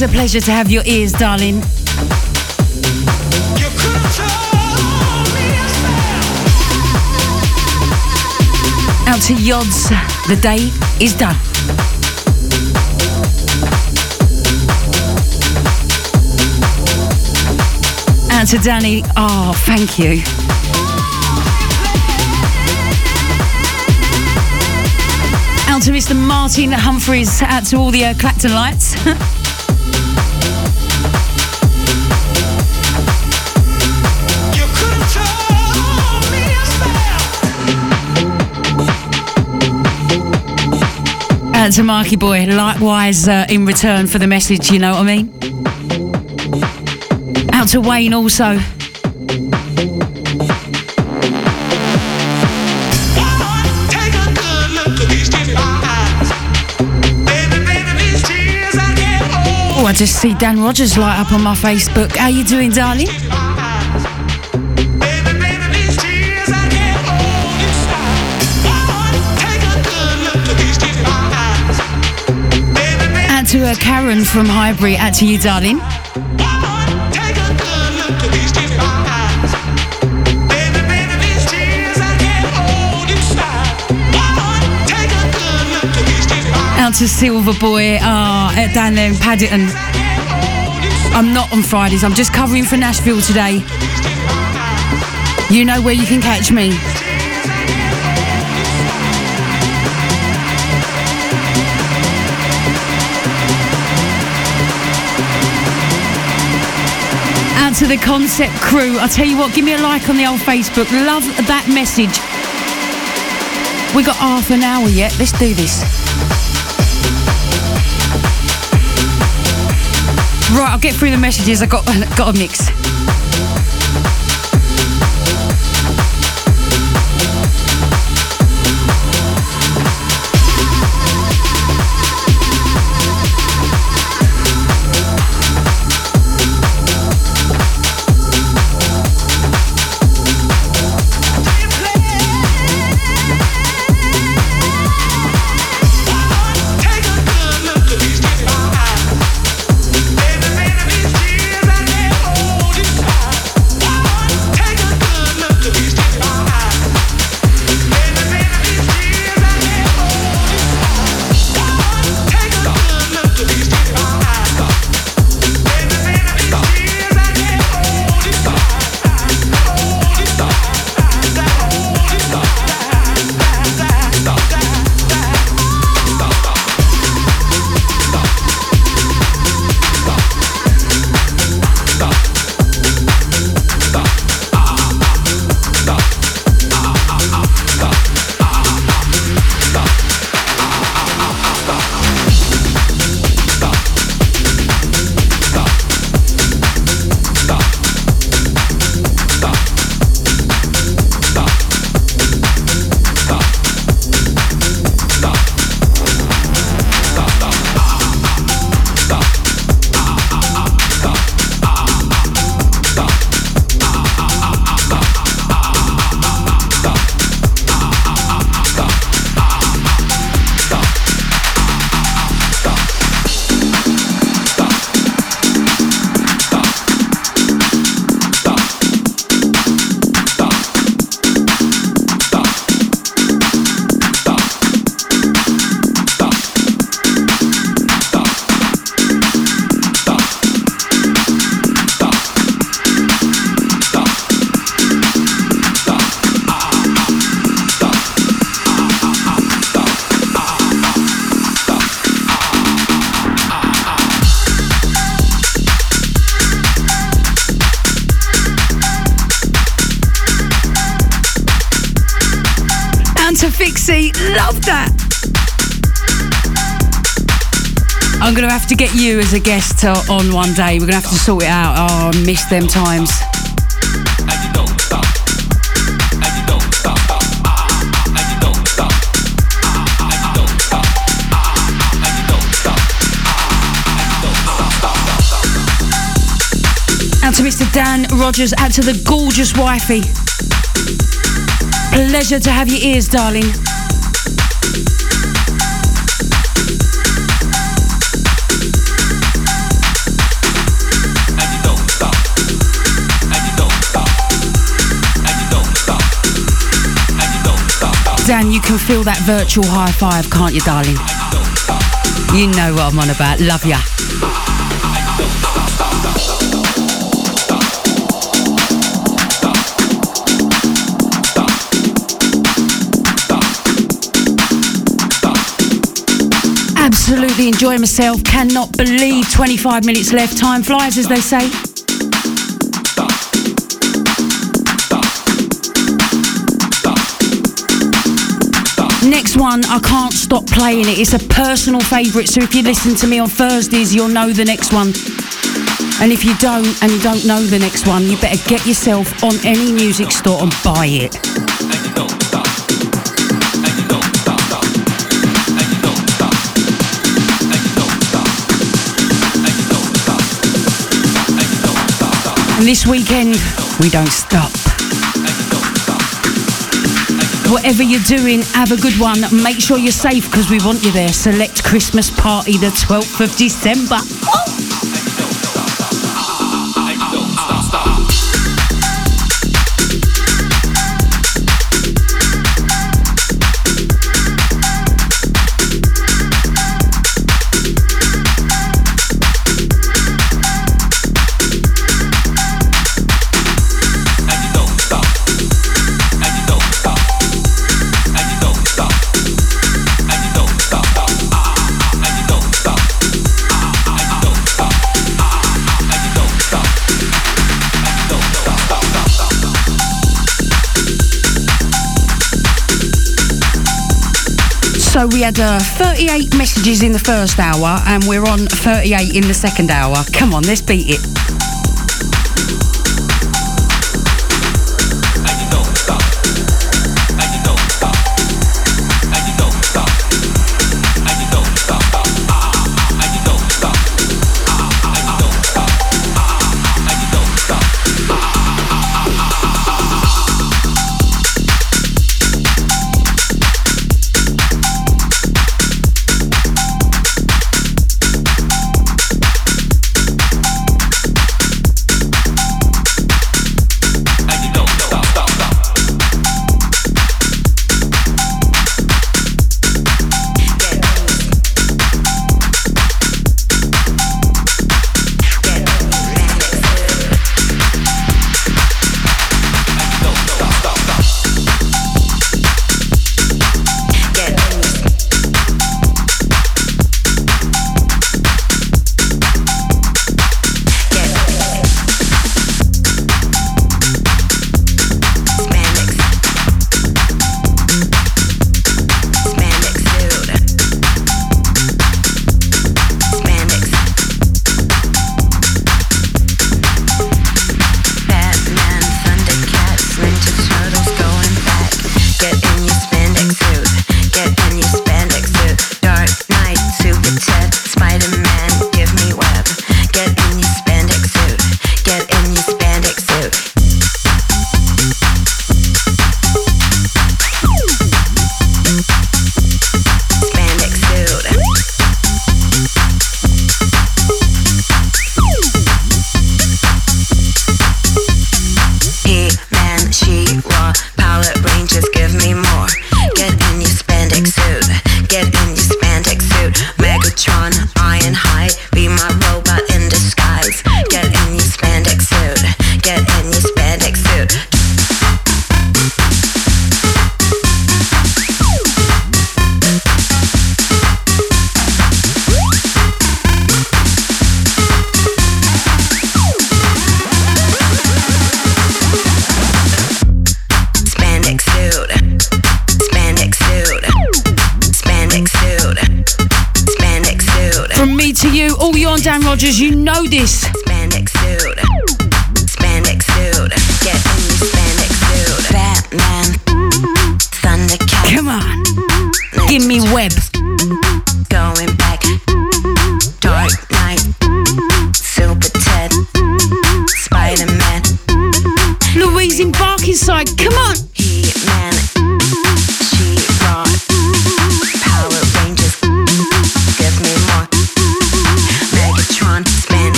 Always a pleasure to have your ears, darling. Out to Yods, the day is done. Out to Danny, oh, thank you. Out to Mr. Martin Humphreys, out to all the uh, Clacton lights. *laughs* Out to Marky Boy, likewise uh, in return for the message, you know what I mean? Out to Wayne also. Oh, I just see Dan Rogers light up on my Facebook. How you doing, darling? To uh, Karen from Highbury. Out to you, darling. Out to Silver Boy uh, down there in Paddington. I'm not on Fridays, I'm just covering for Nashville today. You know where you can catch me. To the concept crew. I tell you what, give me a like on the old Facebook. Love that message. We got half an hour yet. Let's do this. Right, I'll get through the messages. I got *laughs* got a mix. I'm going to have to get you as a guest on one day. We're going to have to sort it out. Oh, I miss them times. Out to Mr. Dan Rogers, out to the gorgeous wifey. Pleasure to have your ears, darling. Dan, you can feel that virtual high five, can't you, darling? You know what I'm on about. Love ya. Absolutely enjoy myself. Cannot believe 25 minutes left. Time flies, as they say. Next one, I can't stop playing it. It's a personal favourite, so if you listen to me on Thursdays, you'll know the next one. And if you don't, and you don't know the next one, you better get yourself on any music store and buy it. And this weekend, we don't stop. Whatever you're doing, have a good one. Make sure you're safe because we want you there. Select Christmas party the 12th of December. So we had uh, 38 messages in the first hour and we're on 38 in the second hour. Come on, let's beat it.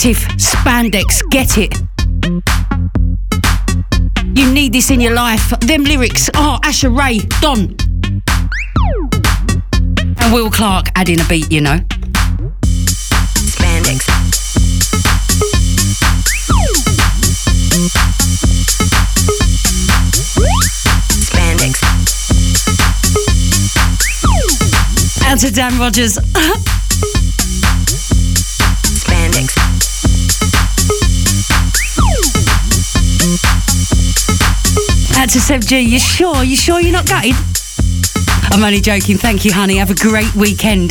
Defective spandex. Get it. You need this in your life. Them lyrics are oh, Asher Ray, Don. And Will Clark adding a beat, you know. Spandex. Spandex. Out to Dan Rogers. *laughs* to Seb G. You sure? You sure you're not gutted? I'm only joking. Thank you, honey. Have a great weekend.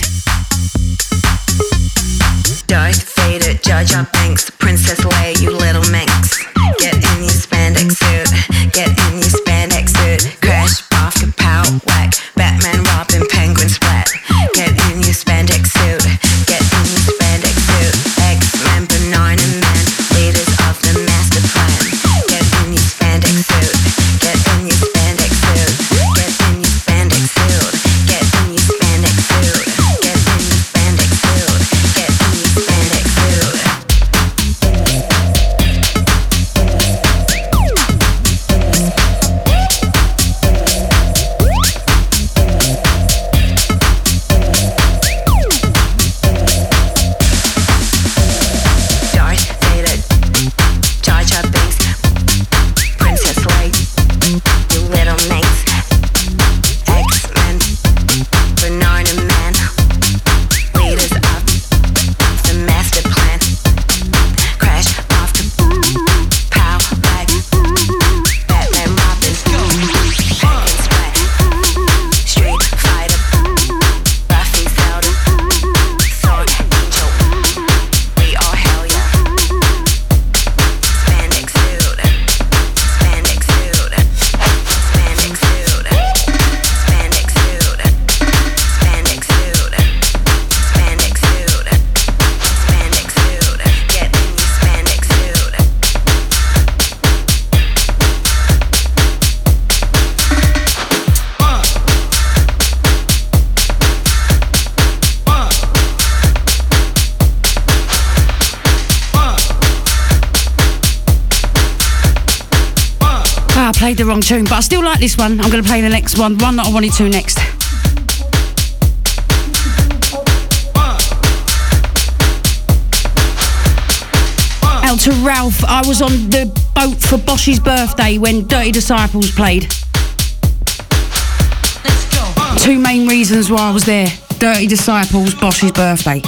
Tune, but I still like this one. I'm going to play the next one, one that I wanted to next. Out to Ralph. I was on the boat for Bosch's birthday when Dirty Disciples played. Two main reasons why I was there. Dirty Disciples, Bosch's birthday.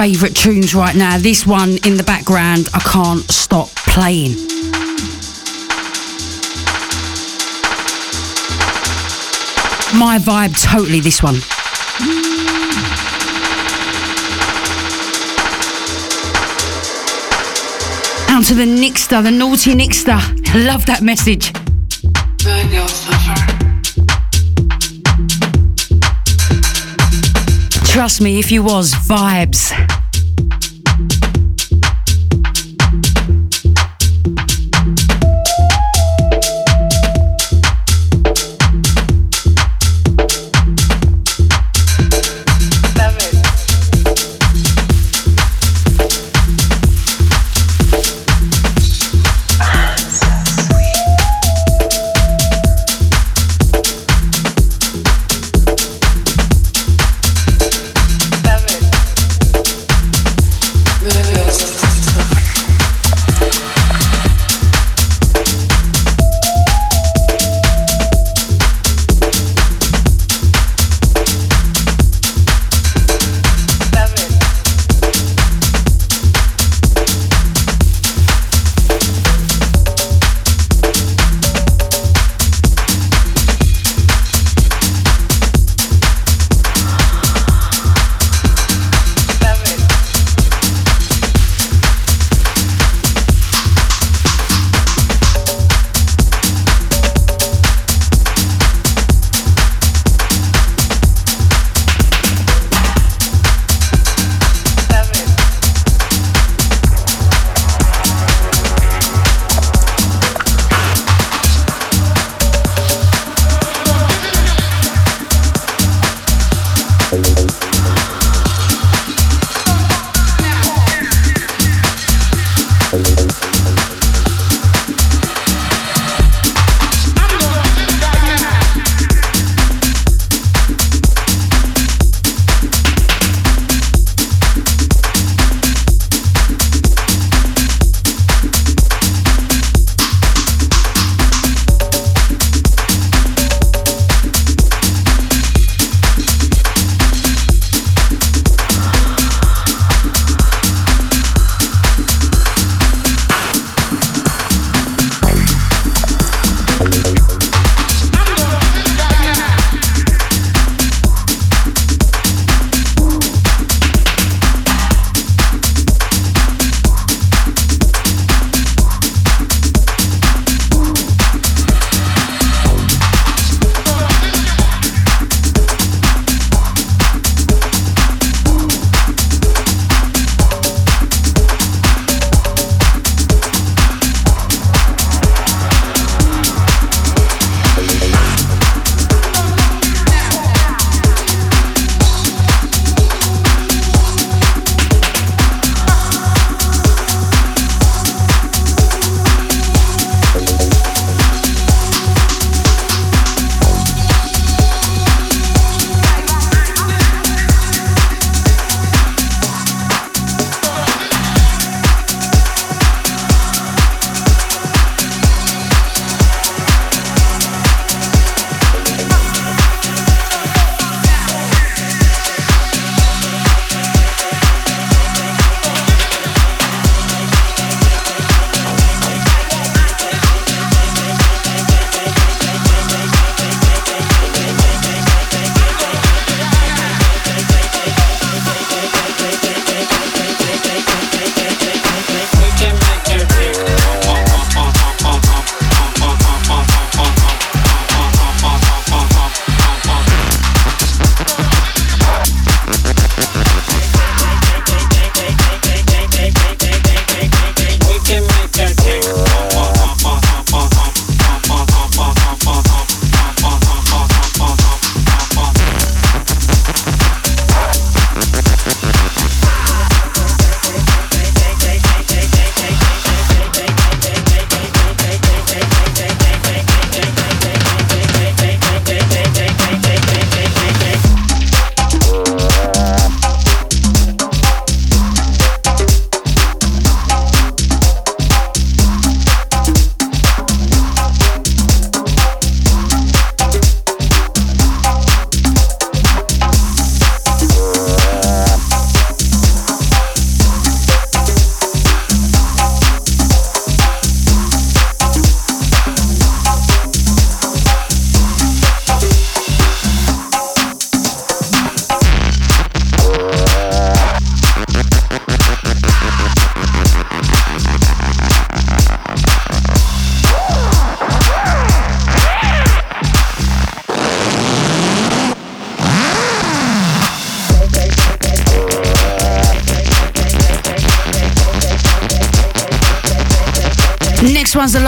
Favourite tunes right now. This one in the background, I can't stop playing. My vibe, totally this one. Out to the Nixter, the naughty Nixter. Love that message. Trust me, if you was, vibes.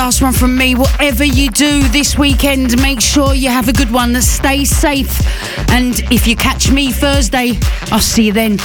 Last one from me. Whatever you do this weekend, make sure you have a good one. Stay safe. And if you catch me Thursday, I'll see you then.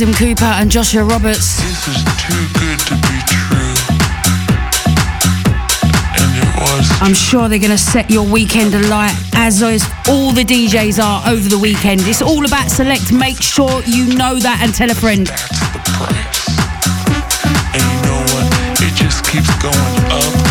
Adam Cooper and Joshua Roberts. This is too good to be true. And it was. I'm sure they're going to set your weekend alight, as is all the DJs are over the weekend. It's all about select. Make sure you know that and tell a friend. That's the price. And you know what? It just keeps going up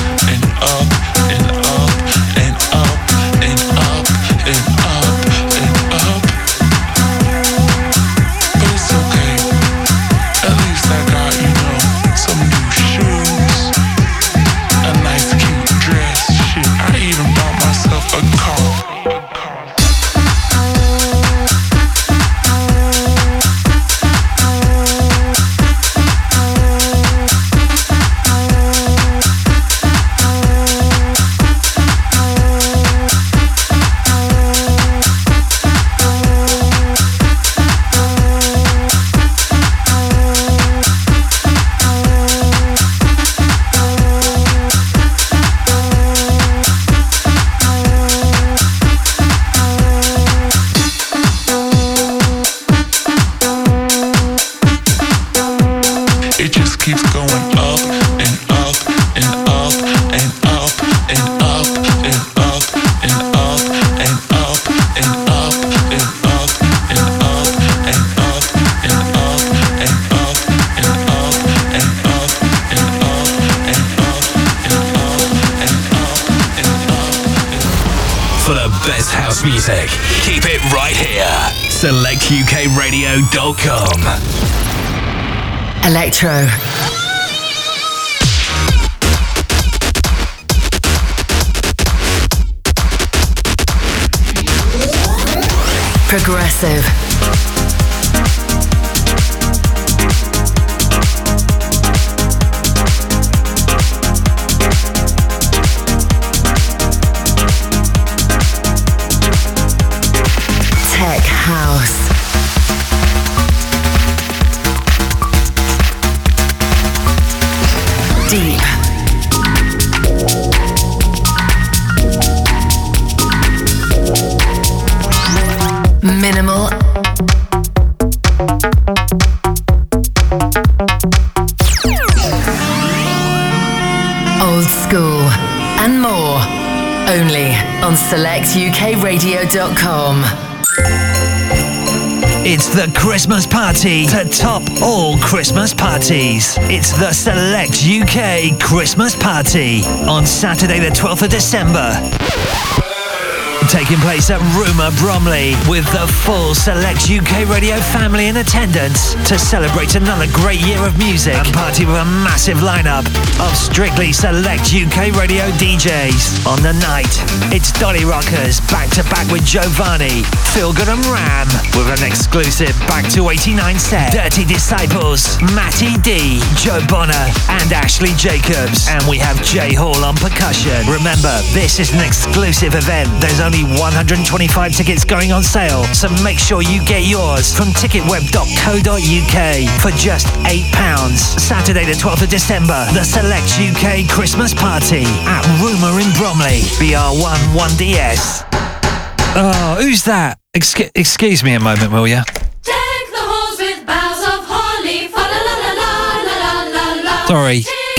top all Christmas parties. It's the Select UK Christmas Party on Saturday, the 12th of December. Taking place at Rumour Bromley with the full Select UK radio family in attendance to celebrate another great year of music and party with a massive lineup of strictly Select UK radio DJs. On the night, it's Dolly Rockers back to back with Giovanni, Phil Good and Ram with an exclusive Back to 89 set. Dirty Disciples, Matty D, Joe Bonner, and Ashley Jacobs. And we have Jay Hall on percussion. Remember, this is an exclusive event. There's only 125 tickets going on sale, so make sure you get yours from ticketweb.co.uk for just £8. Saturday, the 12th of December, the Select UK Christmas Party at Rumour in Bromley, BR1 1DS. Oh, who's that? Exc- excuse me a moment, will you? Sorry.